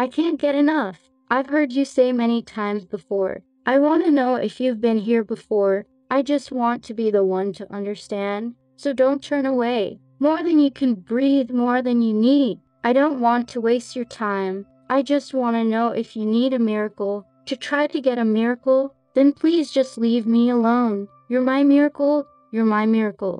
I can't get enough. I've heard you say many times before. I want to know if you've been here before. I just want to be the one to understand. So don't turn away. More than you can breathe, more than you need. I don't want to waste your time. I just want to know if you need a miracle. To try to get a miracle, then please just leave me alone. You're my miracle. You're my miracle.